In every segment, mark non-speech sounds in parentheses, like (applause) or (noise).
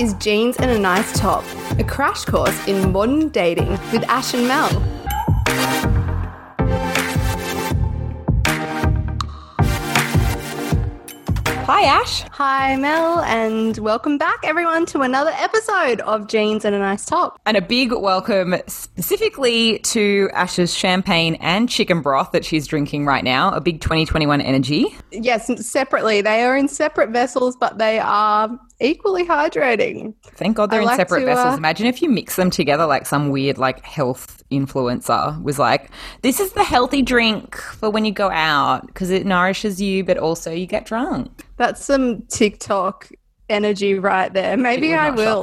is Jeans and a Nice Top, a crash course in modern dating with Ash and Mel. Hi, Ash. Hi, Mel, and welcome back, everyone, to another episode of Jeans and a Nice Top. And a big welcome specifically to Ash's champagne and chicken broth that she's drinking right now, a big 2021 energy. Yes, separately. They are in separate vessels, but they are equally hydrating. Thank God they're I in like separate to, vessels. uh, Imagine if you mix them together like some weird like health influencer was like, this is the healthy drink for when you go out because it nourishes you, but also you get drunk. That's some TikTok energy right there. Maybe would I will.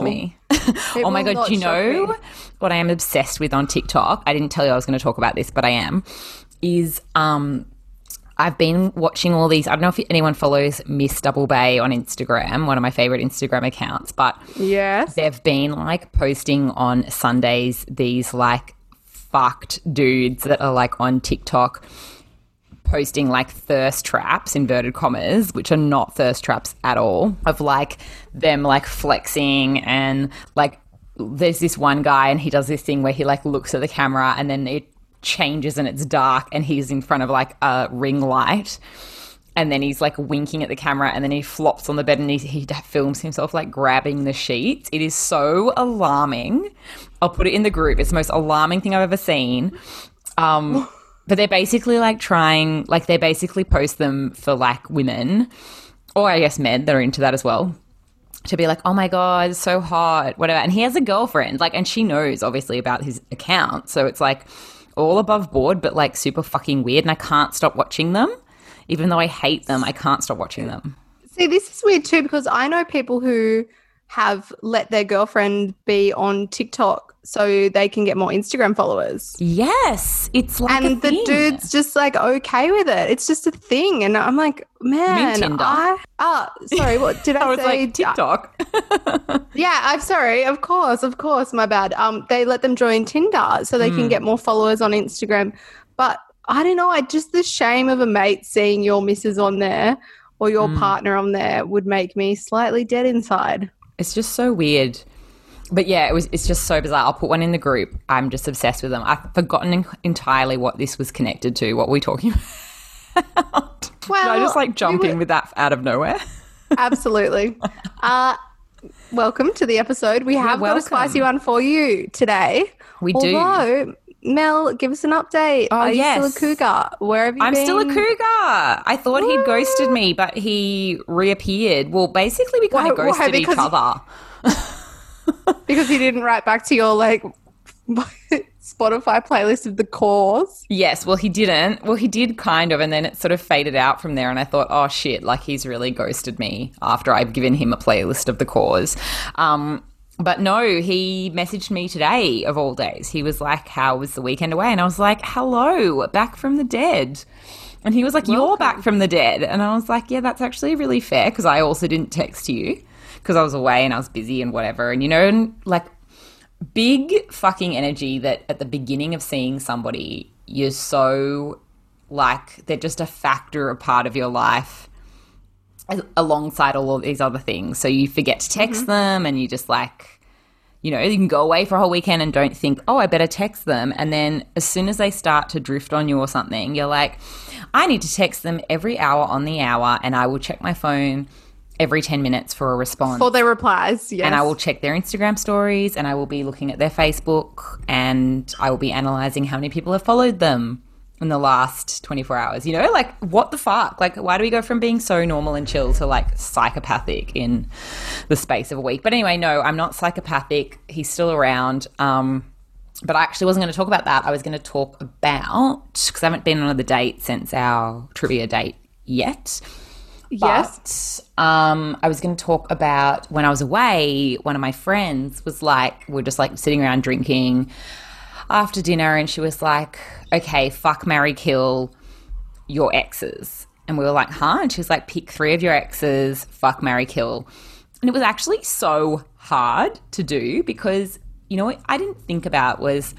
Oh my will god, do you know me. what I am obsessed with on TikTok? I didn't tell you I was going to talk about this, but I am. Is um I've been watching all these. I don't know if anyone follows Miss Double Bay on Instagram, one of my favorite Instagram accounts, but Yes. they've been like posting on Sundays these like fucked dudes that are like on TikTok posting like thirst traps inverted commas which are not thirst traps at all of like them like flexing and like there's this one guy and he does this thing where he like looks at the camera and then it changes and it's dark and he's in front of like a ring light and then he's like winking at the camera and then he flops on the bed and he, he films himself like grabbing the sheets it is so alarming i'll put it in the group it's the most alarming thing i've ever seen um but they're basically like trying like they basically post them for like women or i guess men that are into that as well to be like, oh my God, so hot, whatever. And he has a girlfriend, like, and she knows obviously about his account. So it's like all above board, but like super fucking weird. And I can't stop watching them. Even though I hate them, I can't stop watching them. See, this is weird too because I know people who have let their girlfriend be on TikTok so they can get more Instagram followers. Yes, it's like and the thing. dude's just like okay with it. It's just a thing. And I'm like, man. I ah sorry, what did (laughs) I, I was say? like TikTok. (laughs) Yeah, I'm sorry. Of course, of course, my bad. Um, they let them join Tinder so they Hmm. can get more followers on Instagram. But I don't know. I just the shame of a mate seeing your missus on there or your Hmm. partner on there would make me slightly dead inside. It's just so weird. But yeah, it was. It's just so bizarre. I'll put one in the group. I'm just obsessed with them. I've forgotten en- entirely what this was connected to. What were we talking (laughs) about? Well, Did I just like we jump were- in with that out of nowhere? Absolutely. (laughs) uh, welcome to the episode. We have got a spicy one for you today. We do. Mel, give us an update. Oh, Are you yes. still a cougar? Where have you been? I'm been? still a cougar. I thought he'd ghosted me, but he reappeared. Well, basically, we kind Why- of why? ghosted each Because- other. because he didn't write back to your like (laughs) Spotify playlist of the cause. Yes, well, he didn't. Well, he did kind of, and then it sort of faded out from there. And I thought, oh shit, like he's really ghosted me after I've given him a playlist of the cause. Um, but no, he messaged me today of all days. He was like, "How was the weekend away?" And I was like, "Hello, back from the dead." And he was like, "You're back from the dead," and I was like, "Yeah, that's actually really fair because I also didn't text you because I was away and I was busy and whatever." And you know, and, like big fucking energy that at the beginning of seeing somebody you're so like they're just a factor a part of your life alongside all of these other things. So you forget to text mm-hmm. them and you just like you know you can go away for a whole weekend and don't think oh i better text them. And then as soon as they start to drift on you or something you're like i need to text them every hour on the hour and i will check my phone every 10 minutes for a response. For their replies, yes. and I will check their Instagram stories and I will be looking at their Facebook and I will be analyzing how many people have followed them in the last 24 hours. You know, like what the fuck? Like, why do we go from being so normal and chill to like psychopathic in the space of a week? But anyway, no, I'm not psychopathic. He's still around. Um, but I actually wasn't going to talk about that. I was going to talk about, because I haven't been on another date since our trivia date yet. yes. But um, I was going to talk about when I was away, one of my friends was like, we're just like sitting around drinking after dinner, and she was like, okay, fuck, marry, kill your exes. And we were like, huh? And she was like, pick three of your exes, fuck, marry, kill. And it was actually so hard to do because, you know, what I didn't think about was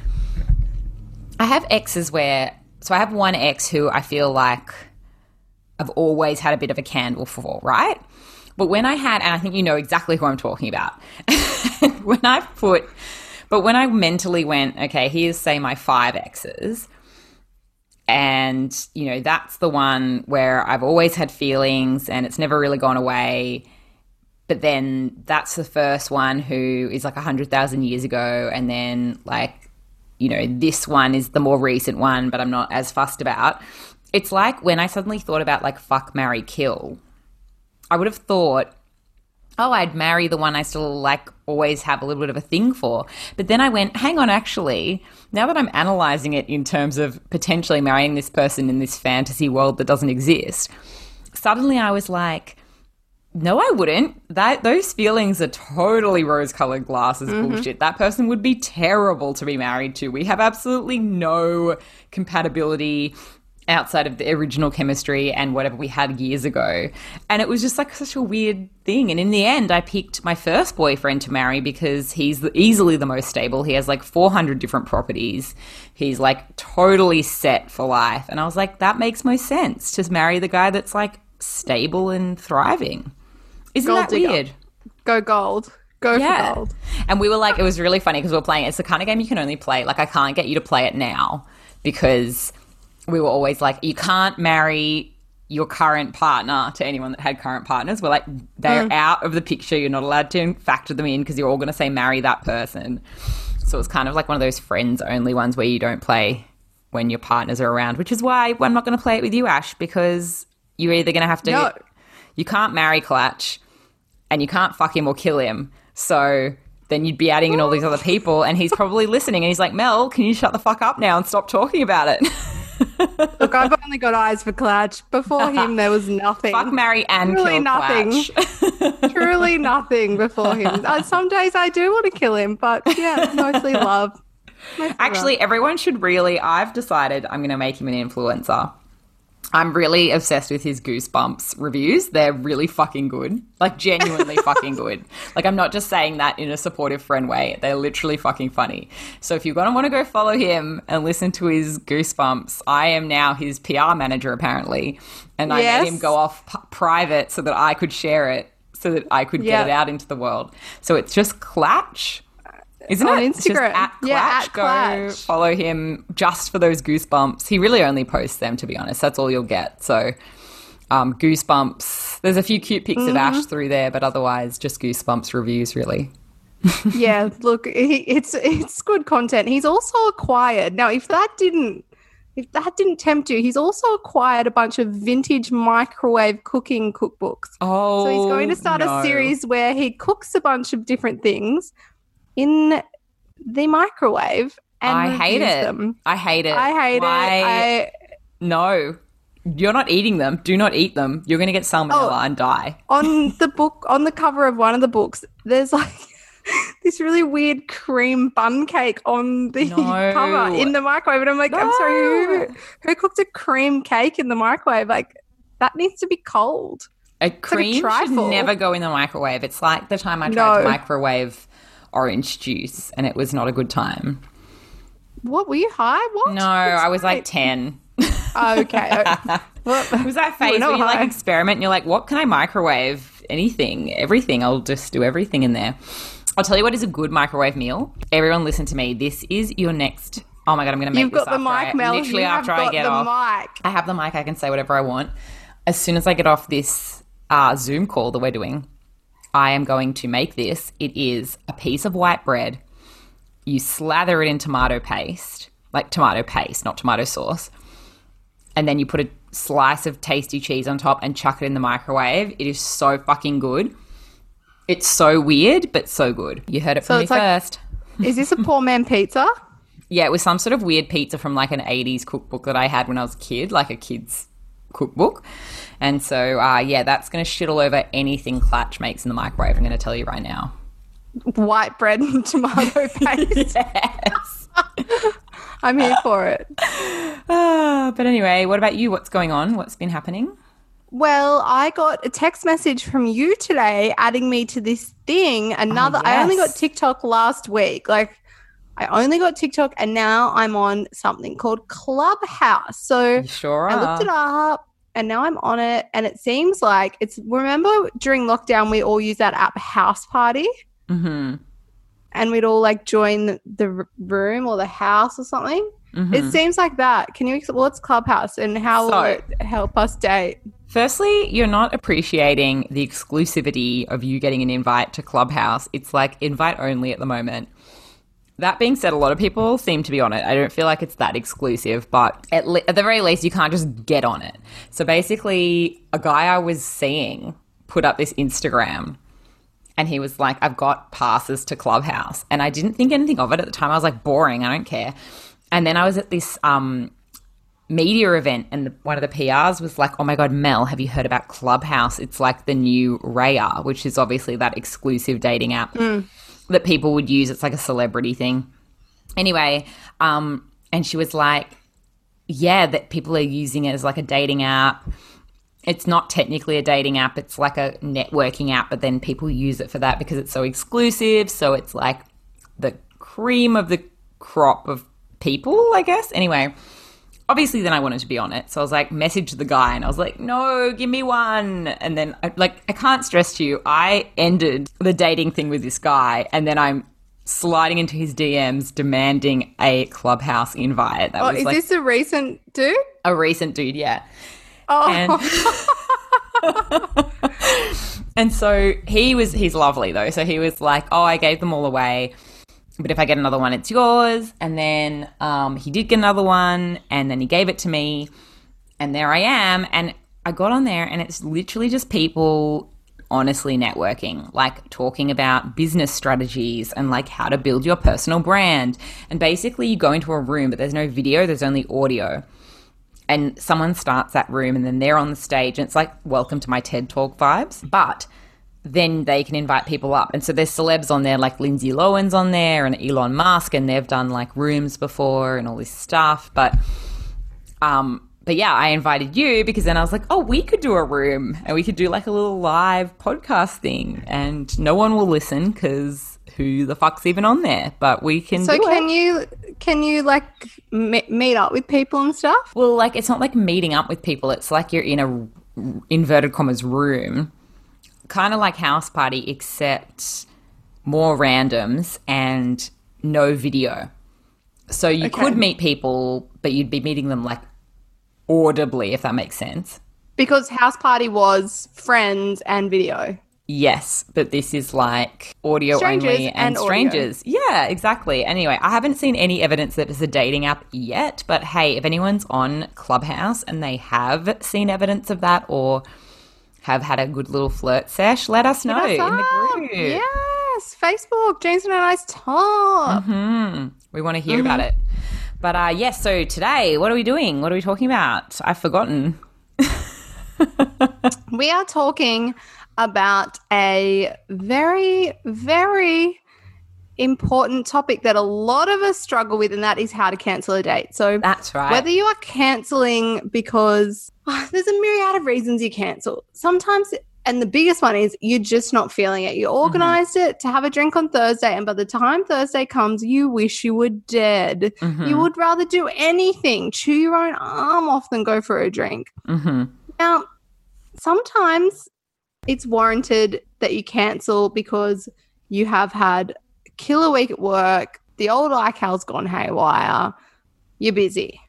I have exes where, so I have one ex who I feel like I've always had a bit of a candle for, right? But when I had, and I think you know exactly who I'm talking about, (laughs) when I put, but when I mentally went, okay, here's say my five exes, and you know that's the one where I've always had feelings and it's never really gone away. But then that's the first one who is like a hundred thousand years ago, and then like you know this one is the more recent one, but I'm not as fussed about. It's like when I suddenly thought about like fuck, marry, kill. I would have thought, oh, I'd marry the one I still like always have a little bit of a thing for. But then I went, hang on, actually, now that I'm analyzing it in terms of potentially marrying this person in this fantasy world that doesn't exist, suddenly I was like, no, I wouldn't. That those feelings are totally rose-colored glasses mm-hmm. bullshit. That person would be terrible to be married to. We have absolutely no compatibility outside of the original chemistry and whatever we had years ago. And it was just like such a weird thing. And in the end, I picked my first boyfriend to marry because he's easily the most stable. He has like 400 different properties. He's like totally set for life. And I was like, that makes most sense to marry the guy that's like stable and thriving. Isn't Gold that digger. weird? Go gold. Go Yeah. for gold. And we were like, it was really funny because we're playing. It's the kind of game you can only play. Like, I can't get you to play it now because we were always like, you can't marry your current partner to anyone that had current partners. We're like, they're mm. out of the picture. You're not allowed to factor them in because you're all going to say marry that person. So it's kind of like one of those friends only ones where you don't play when your partners are around, which is why I'm not going to play it with you, Ash, because you're either going to have to. No. You can't marry Clutch and you can't fuck him or kill him. So then you'd be adding in all these other (laughs) people, and he's probably listening, and he's like, Mel, can you shut the fuck up now and stop talking about it? (laughs) (laughs) Look, I've only got eyes for Clutch. Before him, there was (laughs) nothing. fuck, marry, and kill nothing. (laughs) Truly nothing before him. Uh, Some days I do want to kill him, but yeah, mostly love. Mostly Actually, everyone should really. I've decided I'm going to make him an influencer. I'm really obsessed with his Goosebumps reviews. They're really fucking good. Like, genuinely (laughs) fucking good. Like, I'm not just saying that in a supportive friend way. They're literally fucking funny. So, if you're going to want to go follow him and listen to his Goosebumps, I am now his PR manager, apparently. And I Yes. made him go off p- private so that I could share it, so that I could Yeah. get it out into the world. So, it's just Clatch. Isn't On it? Instagram. at Yeah, at Go Clatch. follow him just for those goosebumps. He really only posts them, to be honest. That's all you'll get. So, um, goosebumps. There's a few cute pics of Mm-hmm. Ash through there, but otherwise, just goosebumps reviews, really. (laughs) yeah, look, he, it's it's good content. He's also acquired now. If that didn't, if that didn't tempt you, he's also acquired a bunch of vintage microwave cooking cookbooks. Oh, So he's going to start no. a series where he cooks a bunch of different things in the microwave and I hate it. them. I hate it. I hate Why- it. I No, you're not eating them. Do not eat them. You're going to get salmonella Oh. and die. (laughs) on the book on the cover of one of the books there's like (laughs) this really weird cream bun cake on the No. cover in the microwave and i'm like i'm sorry who, who cooked a cream cake in the microwave like that needs to be cold A cream should never go in the microwave. It's like the time I tried to microwave orange juice, and it was not a good time. what were you high what No, I was like 10. oh, okay (laughs) It was that phase where you like experiment and you're like, what can I microwave? Anything, everything. I'll just do everything in there. I'll tell you what is a good microwave meal. Everyone listen to me. This is your next. Oh my God, I'm going to make you've this got the mic I, mel Literally you after I got get the off. mic I have the mic. I can say whatever I want. As soon as I get off this uh, Zoom call that we're doing, I am going to make this. It is a piece of white bread. You slather it in tomato paste, like tomato paste, not tomato sauce. And then you put a slice of tasty cheese on top and chuck it in the microwave. It is so fucking good. It's so weird, but so good. You heard it So from me like- first. is this a poor man pizza (laughs) Yeah, it was some sort of weird pizza from like an 80s cookbook that I had when I was a kid, like a kid's cookbook. And so, uh, yeah, that's going to shit all over anything Clutch makes in the microwave. I'm going to tell you right now. white bread and tomato (laughs) paste Yes. (laughs) i'm here for it Ah, (sighs) but anyway, what about you? What's going on? What's been happening? Well, I got a text message from you today adding me to this thing. Another, I only got Oh. TikTok last week. Like, I only got TikTok and now I'm on something called Clubhouse. So You sure I looked it up and now I'm on it. And it seems like it's, remember during lockdown, we all used that app House Party? Mm-hmm. And we'd all like join the, room or the house or something. Mm-hmm. It seems like that. Can you, ex- what's Clubhouse and how will it help us date? Firstly, you're not appreciating the exclusivity of you getting an invite to Clubhouse. It's like invite only at the moment. That being said, a lot of people seem to be on it. I don't feel like it's that exclusive, but at, le- at the very least, you can't just get on it. So basically, a guy I was seeing put up this Instagram and he was like, I've got passes to Clubhouse. And I didn't think anything of it at the time. I was like, boring, I don't care. And then I was at this um, media event and one of the PRs was like, "Oh my god, Mel, have you heard about Clubhouse? It's like the new Raya, which is obviously that exclusive dating app that people would use. It's like a celebrity thing." Anyway, um and she was like, "Yeah, that people are using it as like a dating app. It's not technically a dating app, it's like a networking app, but then people use it for that because it's so exclusive, so it's like the cream of the crop of people, I guess. Anyway, obviously then I wanted to be on it. So I was like, message the guy and I was like, no, give me one. And then I, like, I can't stress to you, I ended the dating thing with this guy and then I'm sliding into his DMs demanding a clubhouse invite. That Oh, was is like this a recent dude? a recent dude, yeah. Oh, And (laughs) and so he was he's lovely though. So he was like, "Oh, I gave them all away, but if I get another one, it's yours." And then um, he did get another one, and then he gave it to me, and there I am. And I got on there, and it's literally just people honestly networking, like talking about business strategies and like how to build your personal brand. And basically, you go into a room, but there's no video, there's only audio and someone starts that room and then they're on the stage and it's like welcome to my TED talk vibes but then they can invite people up and so there's celebs on there like Lindsay Lohan's on there and Elon Musk and they've done like rooms before and all this stuff but um but yeah I invited you because then I was like oh we could do a room and we could do like a little live podcast thing and no one will listen cuz who the fuck's even on there but we can so do it. can you can you like me- meet up with people and stuff? Well, like it's not like meeting up with people. It's like you're in a inverted commas room, kind of like house party, except more randoms and no video. So you Okay. could meet people, but you'd be meeting them like audibly, if that makes sense. Because house party was friends and video. Yes, but this is like audio Strangers only and, and audio. strangers. Yeah, exactly. Anyway, I haven't seen any evidence that it's a dating app yet, but hey, if anyone's on Clubhouse and they have seen evidence of that or have had a good little flirt sesh, let us know us in the group. Yes, Facebook, Jeans and a Nice Top. Hmm. We want to hear Mm-hmm. about it. But uh yes, so today, what are we doing? What are we talking about? I've forgotten. (laughs) We are talking about a very, very important topic that a lot of us struggle with, and that is how to cancel a date. So, That's right. whether you are canceling because ah, (sighs) there's a myriad of reasons you cancel. Sometimes, and the biggest one is you're just not feeling it. You organized it to have a drink on Thursday, and by the time Thursday comes, you wish you were dead. Mhm. You would rather do anything, chew your own arm off than go for a drink. Mhm. Now, sometimes it's warranted that you cancel because you have had killer week at work, the old iCal's gone haywire, you're busy.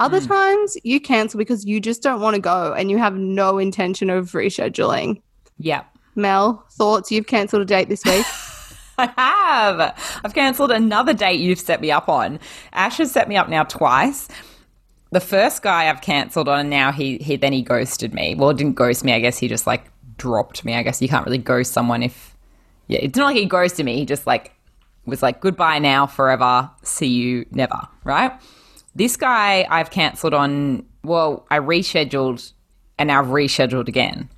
Other Mm. times you cancel because you just don't want to go and you have no intention of rescheduling. Yeah. Mel, thoughts? You've cancelled a date this week. (laughs) I have. I've cancelled another date you've set me up on. Ash has set me up now twice. The first guy I've cancelled on, and now he he then he ghosted me. Well, didn't ghost me. I guess he just like dropped me. I guess you can't really ghost someone if yeah. It's not like he ghosted me. He just like was like goodbye now, forever, see you never. Right. This guy I've cancelled on. Well, I rescheduled, and now I've rescheduled again.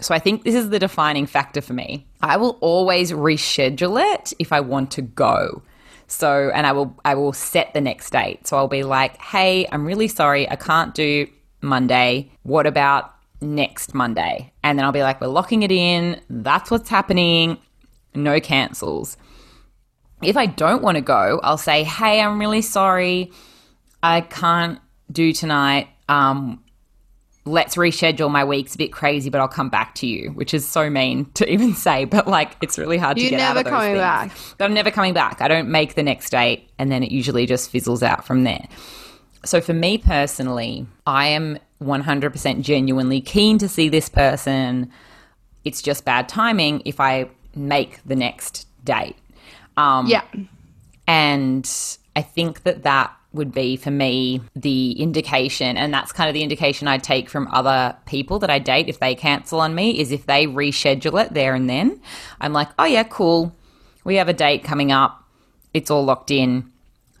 So I think this is the defining factor for me. I will always reschedule it if I want to go. So and I will I will set the next date. So I'll be like, "Hey, I'm really sorry. I can't do Monday. What about next Monday?" And then I'll be like, "We're locking it in. That's what's happening. No cancels." If I don't want to go, I'll say, "Hey, I'm really sorry. I can't do tonight. Um let's reschedule my week's a bit crazy, but I'll come back to you, which is so mean (laughs) to even say, but like it's really hard You're to get out of those never coming things. back. But I'm never coming back. I don't make the next date, and then it usually just fizzles out from there. So for me personally, I am 100% genuinely keen to see this person. It's just bad timing if I make the next date. Um, Yeah. and I think that that would be for me the indication, and that's kind of the indication I take from other people that I date if they cancel on me, is if they reschedule it there and then. I'm like, oh yeah, cool. We have a date coming up. It's all locked in.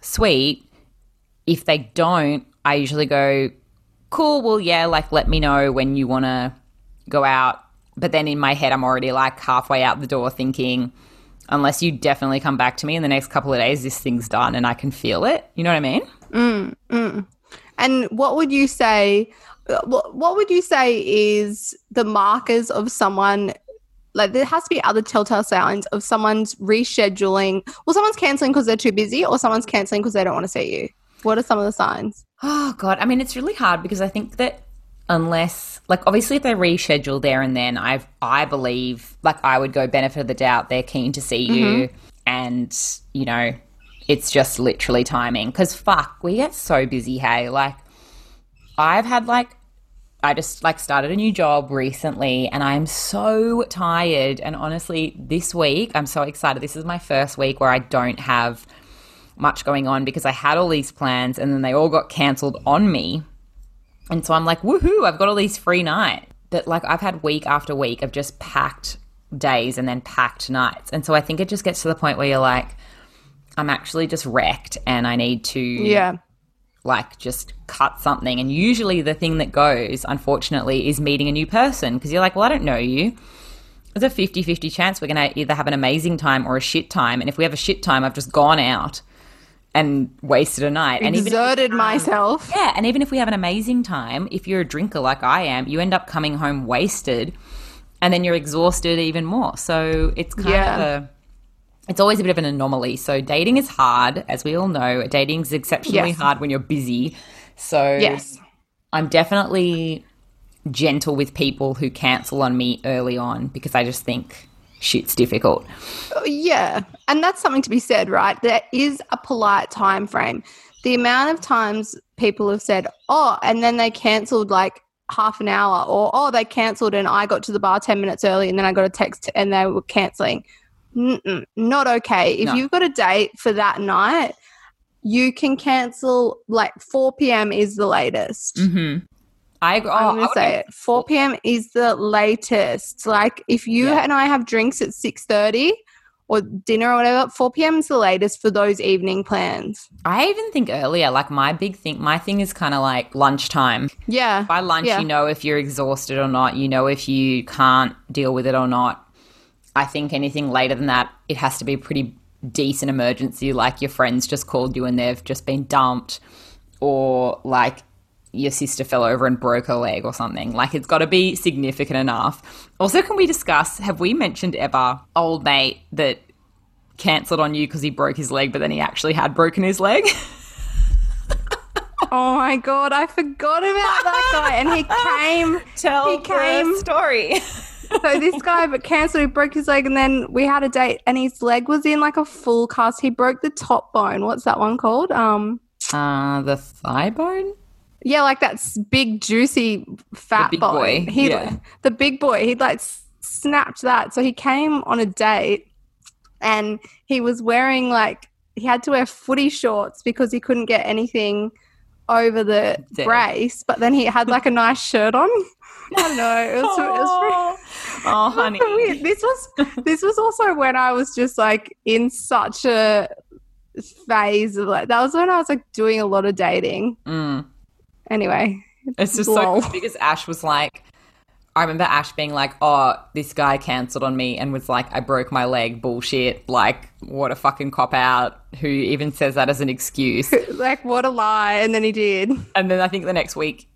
Sweet. If they don't, I usually go, cool, well, yeah, like let me know when you want to go out. But then in my head, I'm already like halfway out the door thinking, unless you definitely come back to me in the next couple of days, this thing's done and I can feel it. You know what I mean? Mm, mm. And what would you say? What what would you say is the markers of someone? Like there has to be other telltale signs of someone's rescheduling, Well, someone's canceling because they're too busy, or someone's canceling because they don't want to see you. What are some of the signs? Oh god, I mean it's really hard because I think that unless like obviously if they reschedule there and then. I I believe like I would go benefit of the doubt. They're keen to see you. Mm-hmm. And you know it's just literally timing. Cuz fuck we get so busy hey. Like I've had like I just like started a new job recently and I'm so tired. And honestly this week I'm so excited. This is my first week where I don't have much going on because I had all these plans and then they all got cancelled on me. And so I'm like, woohoo, I've got all these free nights. But like I've had week after week of just packed days and then packed nights. And so I think it just gets to the point where you're like, I'm actually just wrecked and I need to Yeah, like just cut something. And usually the thing that goes, unfortunately, is meeting a new person because you're like, well, I don't know you. There's a 50 50 chance we're going to either have an amazing time or a shit time. And if we have a shit time, I've just gone out and wasted a night. And even exerted myself. yeah, and even if we have an amazing time, if you're a drinker like I am, you end up coming home wasted and then you're exhausted even more. So it's kind Yeah. of a it's always a bit of an anomaly. So dating is hard, as we all know. Dating is exceptionally Yes. hard when you're busy. So Yes. I'm definitely gentle with people who cancel on me early on because I just think shit's difficult. Uh, yeah, and that's something to be said, right? There is a polite time frame. The amount of times people have said, "Oh," and then they cancelled like half an hour, or "Oh, they cancelled and I got to the bar ten minutes early, and then I got a text and they were cancelling. Not okay. If No. you've got a date for that night, you can cancel like four p.m. is the latest. Mm-hmm. I agree. Oh, I'm gonna say it. 4 p.m. is the latest. Like if you Yeah. and I have drinks at 6:30 or dinner or whatever, 4 p.m. is the latest for those evening plans. I even think earlier, like my big thing, my thing is kind of like lunchtime. Yeah. By lunch, Yeah. you know if you're exhausted or not. You know if you can't deal with it or not. I think anything later than that, it has to be a pretty decent emergency, like your friends just called you and they've just been dumped, or like your sister fell over and broke her leg or something. Like it's got to be significant enough. Also, can we discuss? Have we mentioned ever old mate that cancelled on you because he broke his leg, but then he actually had broken his leg? (laughs) Oh my god, I forgot about that guy. And he came. (laughs) Tell he came. the story. (laughs) So this guy, but cancelled. He broke his leg, and then we had a date, and his leg was in like a full cast. He broke the top bone. What's that one called? Um. Uh, the thigh bone? Yeah, like that big, juicy, fat big bone. boy, He, yeah. the big boy. He'd like snapped that. So he came on a date, and he was wearing like he had to wear footy shorts because he couldn't get anything over the brace. But then he had like a nice shirt on. (laughs) I don't know. It was, it was Oh, (laughs) oh, honey. weird. This was this was also when I was just like in such a phase of like that was when I was like doing a lot of dating. Mm. Anyway, It's just Lol. so because Ash was like, I remember Ash being like, "Oh, this guy cancelled on me and was like, I broke my leg. Bullshit. Like, what a fucking cop out. Who even says that as an excuse?" (laughs) like what a lie and then he did and then I think the next week.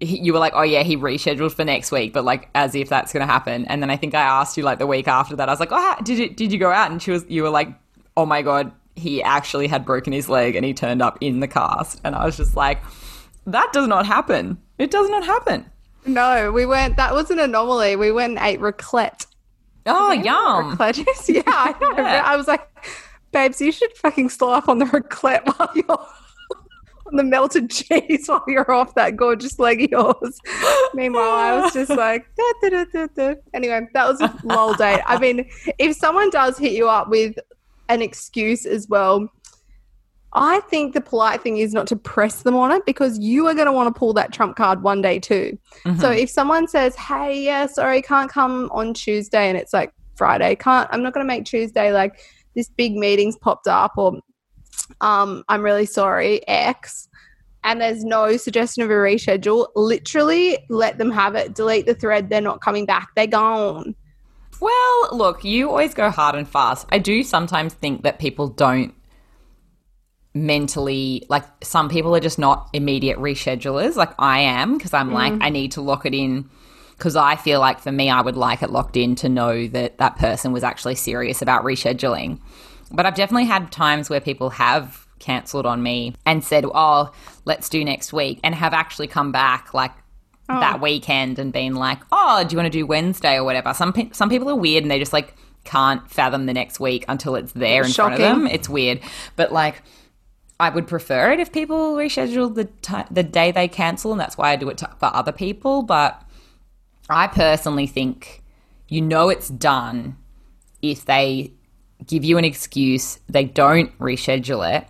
He, you were like, oh yeah, he rescheduled for next week, but like as if that's going to happen. And then I think I asked you like the week after that. I was like, oh, how, did you did you go out? And she was, you were like, oh my god, he actually had broken his leg and he turned up in the cast. And I was just like, that does not happen. It does not happen. No, we went. That was an anomaly. We went and ate raclette. Oh, yum. Raclette is- (laughs) yeah, I (laughs) know. Yeah. I was like, babes, you should fucking slow up on the raclette while (laughs) you're on the melted cheese while you're off that gorgeous leg of yours. Meanwhile, I was just like, da, da, da, da, da. anyway, that was a lol date. I mean, if someone does hit you up with an excuse as well, I think the polite thing is not to press them on it because you are going to want to pull that trump card one day too. So if someone says, "Hey, yeah, sorry, can't come on Tuesday," and it's like Friday, can't, I'm not going to make Tuesday. Like this big meeting's popped up, or um, I'm really sorry, X. And there's no suggestion of a reschedule. Literally, let them have it. Delete the thread. They're not coming back. They're gone. Well, look, you always go hard and fast. I do sometimes think that people don't mentally, like, some people are just not immediate reschedulers, like I am, because I'm like, mm. I need to lock it in. Because I feel like for me, I would like it locked in to know that that person was actually serious about rescheduling. But I've definitely had times where people have cancelled on me and said, oh, let's do next week, and have actually come back like oh. that weekend and been like, "Oh, do you want to do Wednesday or whatever?" Some pe- some people are weird and they just like can't fathom the next week until it's there in front of them. It's weird, but like I would prefer it if people reschedule the ti the day they cancel, and that's why I do it to, for other people. But I personally think you know it's done if they give you an excuse, they don't reschedule it,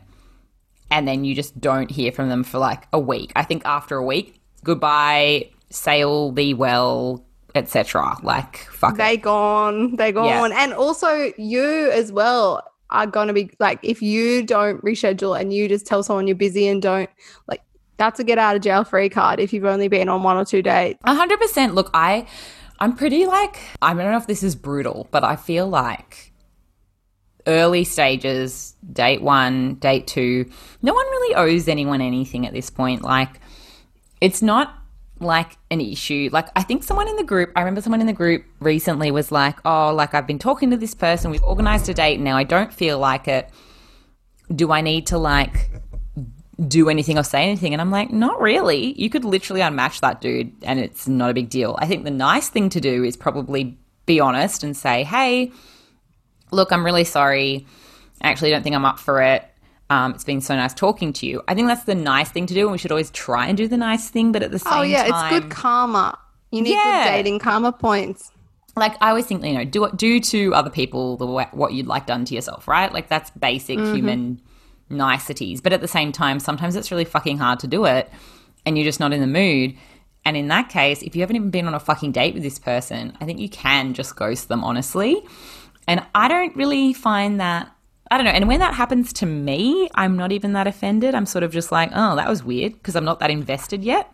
and then you just don't hear from them for like a week. I think after a week, goodbye, sail thee well, etc. Like fuck it. They gone. They gone. And also, you as well are going to be like, if you don't reschedule and you just tell someone you're busy and don't, like, that's a get out of jail free card if you've only been on one or two dates. A hundred percent. Look, I, I'm pretty like I don't know if this is brutal, but I feel like early stages, date one, date two, no one really owes anyone anything at this point. Like, it's not like an issue. Like, I think someone in the group, I remember someone in the group recently was like, "Oh, like I've been talking to this person, we've organized a date, now I don't feel like it. Do I need to like?" do anything or say anything. And I'm like, not really. You could literally unmatch that dude and it's not a big deal. I think the nice thing to do is probably be honest and say, hey, look, I'm really sorry. I actually don't think I'm up for it. Um, it's been so nice talking to you. I think that's the nice thing to do, and we should always try and do the nice thing. But at the same Oh, yeah. time, It's good karma. You need Yeah. good dating karma points. like I always think, you know, do do to other people the what you'd like done to yourself, right? Like that's basic human niceties. But at the same time, sometimes it's really fucking hard to do it, and you're just not in the mood. And in that case, if you haven't even been on a fucking date with this person, I think you can just ghost them honestly. And I don't really find that. I don't know. And when that happens to me, I'm not even that offended. I'm sort of just like, oh, that was weird because I'm not that invested yet.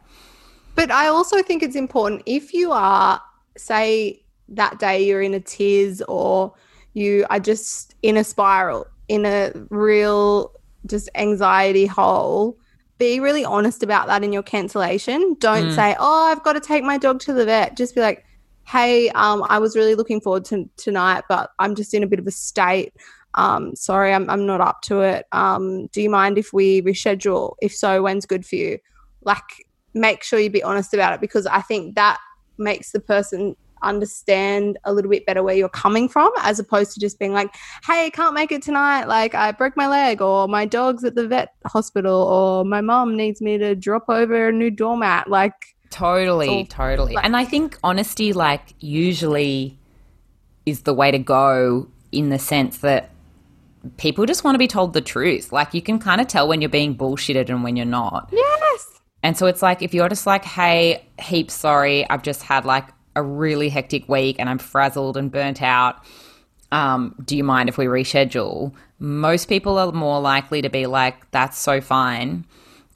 But I also think it's important if you are, say, that day you're in a tears or you are just in a spiral, in a real just anxiety hole, be really honest about that in your cancellation. Don't say, oh, I've got to take my dog to the vet. Just be like, hey, um, I was really looking forward to tonight, but I'm just in a bit of a state. Um, sorry, I'm, I'm not up to it. Um, do you mind if we reschedule? If so, when's good for you? Like, make sure you be honest about it because I think that makes the person understand a little bit better where you're coming from as opposed to just being like, hey, can't make it tonight. Like, I broke my leg, or my dog's at the vet hospital, or my mom needs me to drop over a new doormat. Like, Totally, totally. and I think honesty, like, usually is the way to go in the sense that people just want to be told the truth. Like, you can kind of tell when you're being bullshitted and when you're not. yes. And so it's like, if you're just like, hey, heaps sorry, I've just had like a really hectic week and I'm frazzled and burnt out. Um, do you mind if we reschedule? Most people are more likely to be like, that's so fine.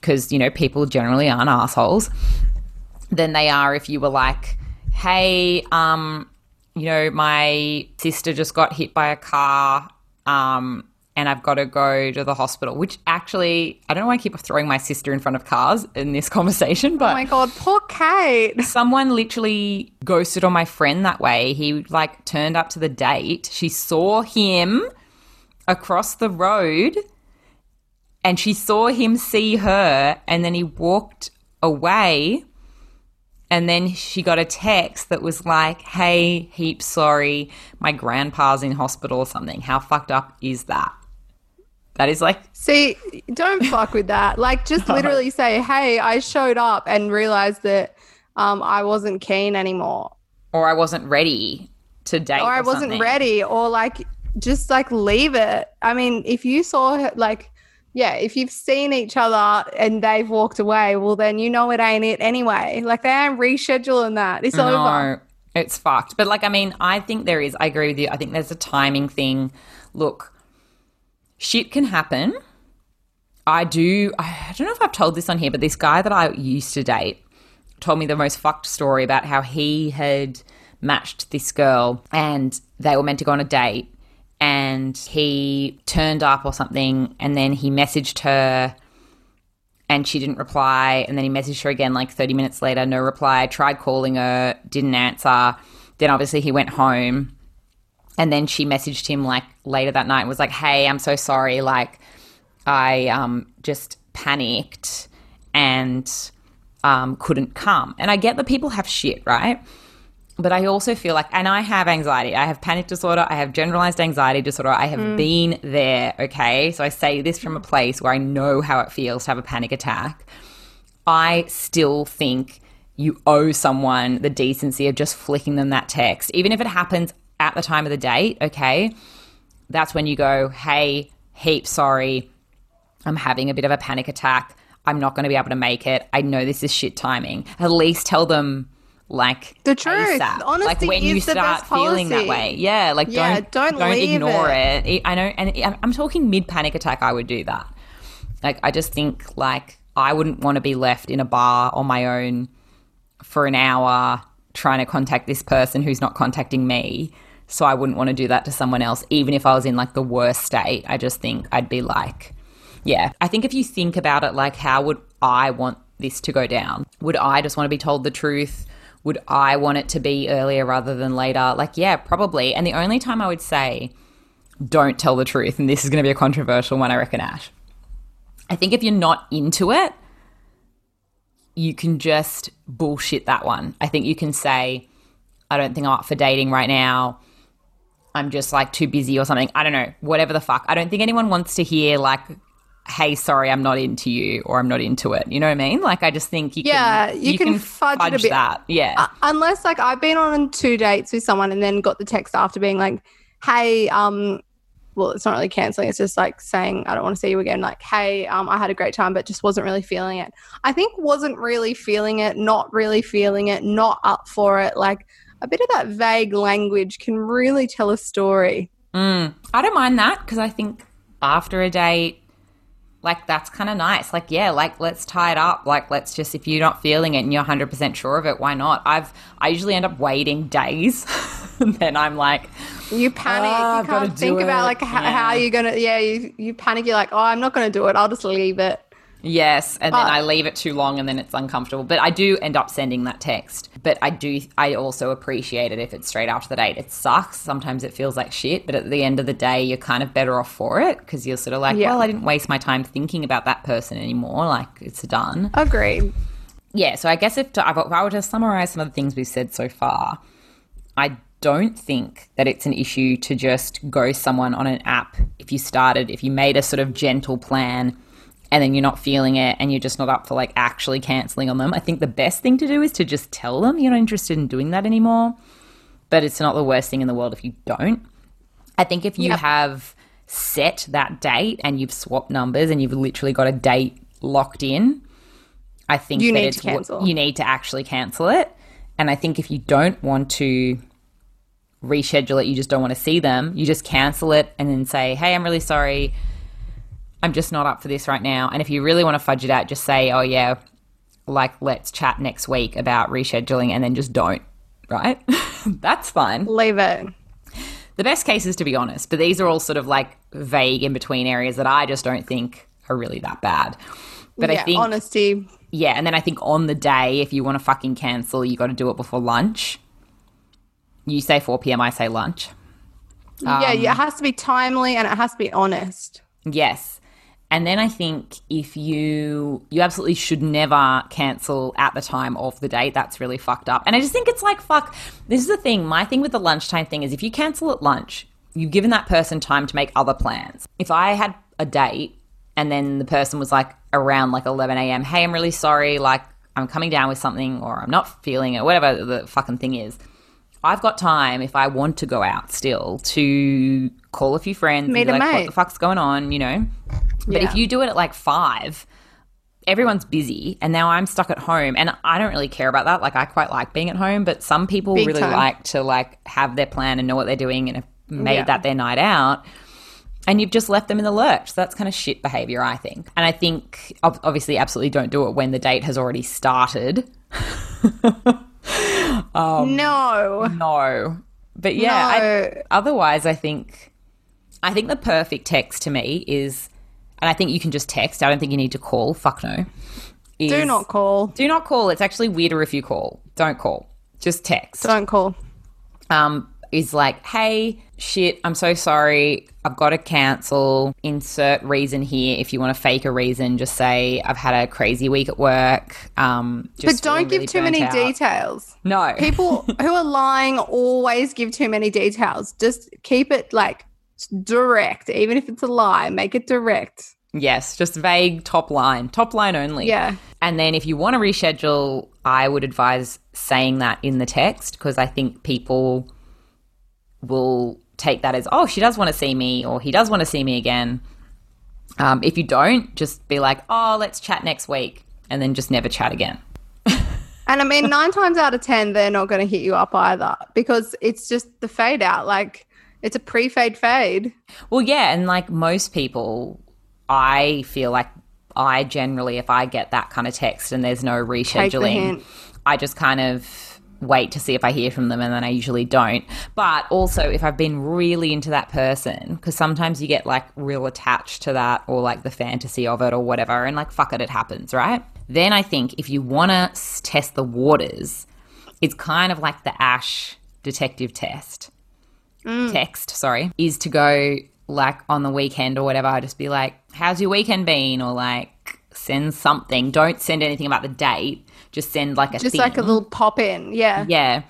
Because, you know, people generally aren't assholes than they are if you were like, hey, um, you know, my sister just got hit by a car, um, and I've got to go to the hospital. Which actually, I don't know why I keep throwing my sister in front of cars in this (laughs) conversation, but. Oh my God, poor Kate. (laughs) someone literally ghosted on my friend that way. He like turned up to the date. She saw him across the road and she saw him see her and then he walked away And then she got a text that was like, hey, heaps sorry, my grandpa's in hospital or something. How fucked up is that? That is like, See, don't fuck with that. Like, just (laughs) literally say, "Hey, I showed up and realized that um, I wasn't keen anymore, or I wasn't ready to date. or I wasn't something. ready," or like, just like leave it. I mean, if you saw her, like, yeah, if you've seen each other and they've walked away, well, then you know it ain't it anyway. Like, they ain't rescheduling that. It's over. It's fucked. But like, I mean, I think there is. I agree with you. I think there's a timing thing. Look, shit can happen. I do. I don't know if I've told this on here, but this guy that I used to date told me the most fucked story about how he had matched this girl and they were meant to go on a date and he turned up or something and then he messaged her and she didn't reply and then he messaged her again like 30 minutes later no reply tried calling her didn't answer. Then obviously he went home and then she messaged him like later that night and was like hey i'm so sorry like i um just panicked and um couldn't come. And i get that people have shit right but I also feel like, and I have anxiety. I have panic disorder. I have generalized anxiety disorder. I have mm. been there. Okay. So I say this from a place where I know how it feels to have a panic attack. I still think you owe someone the decency of just flicking them that text, even if it happens at the time of the date. Okay. That's when you go, hey, heap sorry. I'm having a bit of a panic attack. I'm not going to be able to make it. I know this is shit timing. At least tell them like The truth. ASAP. Honesty like when you start feeling that way. Yeah, like Yeah, don't don't don't ignore it. it. I know, and I'm talking mid panic attack. I would do that. Like I just think like I wouldn't want to be left in a bar on my own for an hour trying to contact this person who's not contacting me. So I wouldn't want to do that to someone else, even if I was in like the worst state. I just think I'd be like, yeah. I think if you think about it, like, how would I want this to go down? Would I just want to be told the truth? Would I want it to be earlier rather than later? Like, yeah, probably. And the only time I would say, don't tell the truth, and this is going to be a controversial one, I reckon, Ash. I think if you're not into it, you can just bullshit that one. I think you can say, I don't think I'm up for dating right now. I'm just like too busy or something. I don't know. Whatever the fuck. I don't think anyone wants to hear like, hey, sorry, I'm not into you or I'm not into it. You know what I mean? Like, I just think you Yeah, can, you can fudge it a bit. that. Yeah. Uh, unless like I've been on two dates with someone and then got the text after being like, "Hey, um, well, it's not really canceling. It's just like saying I don't want to see you again. Like, hey, um, I had a great time, but just wasn't really feeling it. I think wasn't really feeling it, not really feeling it, not up for it. Like a bit of that vague language can really tell a story. Mm, I don't mind that because I think after a date, like that's kind of nice. Like, yeah, like let's tie it up. Like, let's just if you're not feeling it and you're 100 percent sure of it, why not? I've I usually end up waiting days, (laughs) and then I'm like, You panic. Ah, you can't think about like how, Yeah. how you're gonna. Yeah, you you panic. You're like, oh, I'm not gonna do it. I'll just leave it. Yes, and then I oh. leave it too long, and then it's uncomfortable. But I do end up sending that text. But I do, I also appreciate it if it's straight after the date. It sucks. Sometimes it feels like shit, but at the end of the day, you're kind of better off for it because you're sort of like, Yeah. well, I didn't waste my time thinking about that person anymore. Like it's done. Agreed. yeah, so I guess if, to, if I were to summarize some of the things we've said so far, I don't think that it's an issue to just ghost someone on an app if you started, if you made a sort of gentle plan and then you're not feeling it and you're just not up for like actually canceling on them. I think the best thing to do is to just tell them you're not interested in doing that anymore. But it's not the worst thing in the world if you don't. I think if you Yep. have set that date and you've swapped numbers and you've literally got a date locked in, I think You that need it's to cancel. you need to actually cancel it. And I think if you don't want to reschedule it, you just don't want to see them, you just cancel it and then say, "Hey, I'm really sorry. I'm just not up for this right now." And if you really want to fudge it out, just say, "Oh yeah, like let's chat next week about rescheduling," and then just don't. Right? (laughs) That's fine. Leave it. The best case is to be honest, but these are all sort of like vague in between areas that I just don't think are really that bad. But yeah, I think honesty. yeah, and then I think on the day, if you want to fucking cancel, you got to do it before lunch. You say 4 p.m., I say lunch. yeah, Um, yeah, it has to be timely and it has to be honest. Yes. And then I think if you you absolutely should never cancel at the time of the date. That's really fucked up. And I just think it's like fuck. This is the thing. My thing with the lunchtime thing is if you cancel at lunch, you've given that person time to make other plans. If I had a date and then the person was like around like 11 a.m. Hey, I'm really sorry. Like I'm coming down with something or I'm not feeling it. Whatever the fucking thing is. I've got time if I want to go out still to call a few friends, Meet and be like, mate. what the fuck's going on, you know? But Yeah. if you do it at like five, everyone's busy, and now I'm stuck at home, and I don't really care about that. Like, I quite like being at home, but some people Big really time. like to like have their plan and know what they're doing and have made Yeah. that their night out. And you've just left them in the lurch. So that's kind of shit behavior, I think. And I think, obviously, absolutely don't do it when the date has already started. (laughs) Um, no. No. But yeah, I, otherwise, I think, I think the perfect text to me is, and I think you can just text. I don't think you need to call. Fuck no. Do not call. Do not call. It's actually weirder if you call. Don't call. Just text. Don't call. Um, is like, hey, shit, I'm so sorry. I've got to cancel. Insert reason here. If you want to fake a reason, just say I've had a crazy week at work. Um, But don't give really too many out." details. No. (laughs) People who are lying always give too many details. Just keep it like direct, even if it's a lie. Make it direct. Yes, just vague top line, top line only. Yeah. And then if you want to reschedule, I would advise saying that in the text because I think people will take that as, oh, she does want to see me or he does want to see me again. Um, if you don't, just be like, oh, let's chat next week and then just never chat again. (laughs) And I mean, nine times out of 10, they're not going to hit you up either because it's just the fade out. Like, it's a pre fade fade. Well, yeah, and like most people, I feel like I generally, if I get that kind of text and there's no rescheduling. I just kind of wait to see if I hear from them and then I usually don't. But also, if I've been really into that person, because sometimes you get like real attached to that or like the fantasy of it or whatever, and like fuck it, it happens, right? Then I think if you want to test the waters, it's kind of like the Ash detective test text, sorry, is to go like on the weekend or whatever, I just be like, how's your weekend been? Or like send something. Don't send anything about the date. Just send like a Just thing. like a little pop in. Yeah. Yeah.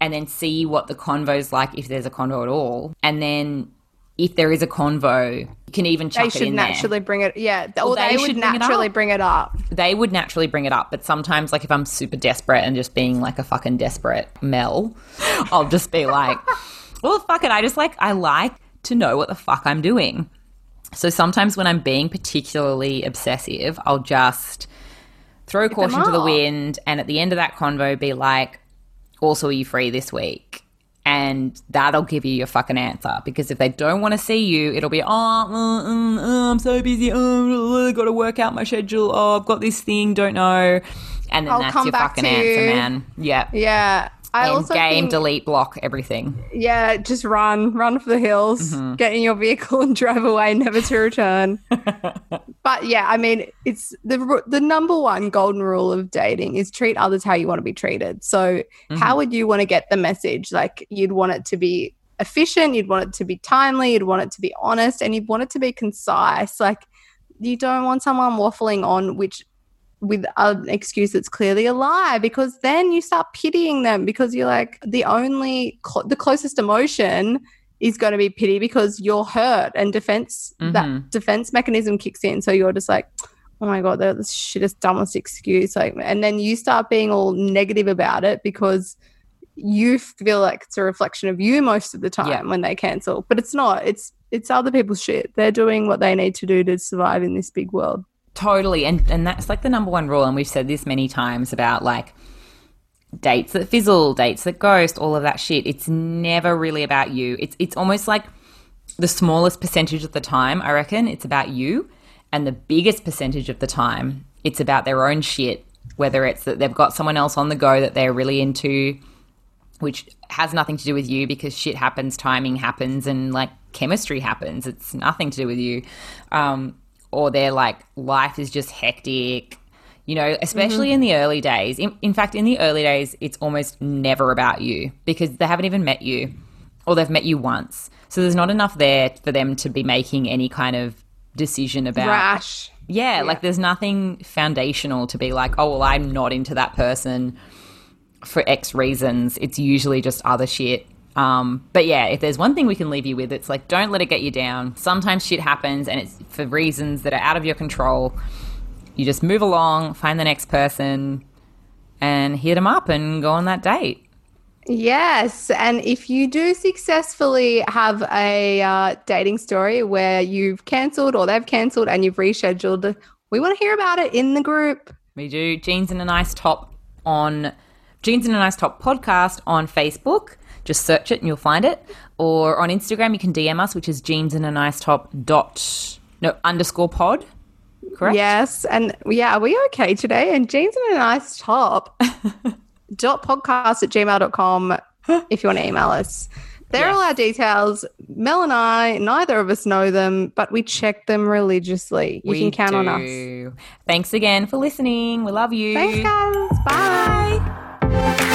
And then see what the convo's like if there's a convo at all. And then if there is a convo, you can even chuck They it should in there. naturally bring it. Yeah. or they they, should would bring it naturally bring it up. they would naturally bring it up, but sometimes, like if I'm super desperate and just being like a fucking desperate Mel, (laughs) I'll just be like, well, fuck it. I just like, I like to know what the fuck I'm doing. So sometimes when I'm being particularly obsessive, I'll just throw caution to the wind and at the end of that convo be like, also, are you free this week? And that'll give you your fucking answer. Because if they don't want to see you, it'll be, oh, uh, um, uh, I'm so busy. Oh, I got to work out my schedule. Oh, I've got this thing, don't know. And then I'll that's come your back fucking answer, you. man. Yep. Yeah. I also game, think, delete, block, everything. yeah, just run, run for the hills, Mm-hmm. get in your vehicle and (laughs) drive away, never to return. (laughs) but yeah, I mean, it's the the number one golden rule of dating is treat others how you want to be treated. So, Mm-hmm. how would you want to get the message? Like, you'd want it to be efficient, you'd want it to be timely, you'd want it to be honest, and you'd want it to be concise. Like, you don't want someone waffling on which with an excuse that's clearly a lie because then you start pitying them because you're like the only cl- the closest emotion is going to be pity because you're hurt and defense Mhm. that defense mechanism kicks in so you're just like oh my god that's the shittest dumbest excuse like and then you start being all negative about it because you feel like it's a reflection of you most of the time Yeah. when they cancel but it's not it's it's other people's shit they're doing what they need to do to survive in this big world Totally. And and that's like the number one rule. And we've said this many times about like dates that fizzle, dates that ghost, all of that shit. It's never really about you. It's it's almost like the smallest percentage of the time, I reckon, it's about you. And the biggest percentage of the time, it's about their own shit. Whether it's that they've got someone else on the go that they're really into, which has nothing to do with you because shit happens, timing happens, and like chemistry happens. It's nothing to do with you. Um, or they're like, life is just hectic. You know, especially mm-hmm. in the early days. In, in fact, in the early days, it's almost never about you because they haven't even met you or they've met you once. So there's not enough there for them to be making any kind of decision about Rash. yeah, Yeah. like there's nothing foundational to be like, oh, well, I'm not into that person for X reasons. It's usually just other shit. Um, but yeah, if there's one thing we can leave you with, it's like don't let it get you down. Sometimes shit happens and it's for reasons that are out of your control. You just move along, find the next person, and hit them up and go on that date. Yes, and if you do successfully have a uh, dating story where you've cancelled or they've cancelled and you've rescheduled, we want to hear about it in the group. We do Jeans and a Nice Top on Jeans and a Nice Top podcast on Facebook. Just search it and you'll find it. Or on Instagram, you can DM us, which is jeans in a nice top dot no underscore pod. Correct. Yes, and yeah, are we okay today? And jeans in a nice top. (laughs) dot podcast at gmail.com if you want to email us. There are Yes. all our details. Mel and I, neither of us know them, but we check them religiously. You We can count on us. do. Thanks again for listening. We love you. Thanks, guys. Bye. Bye.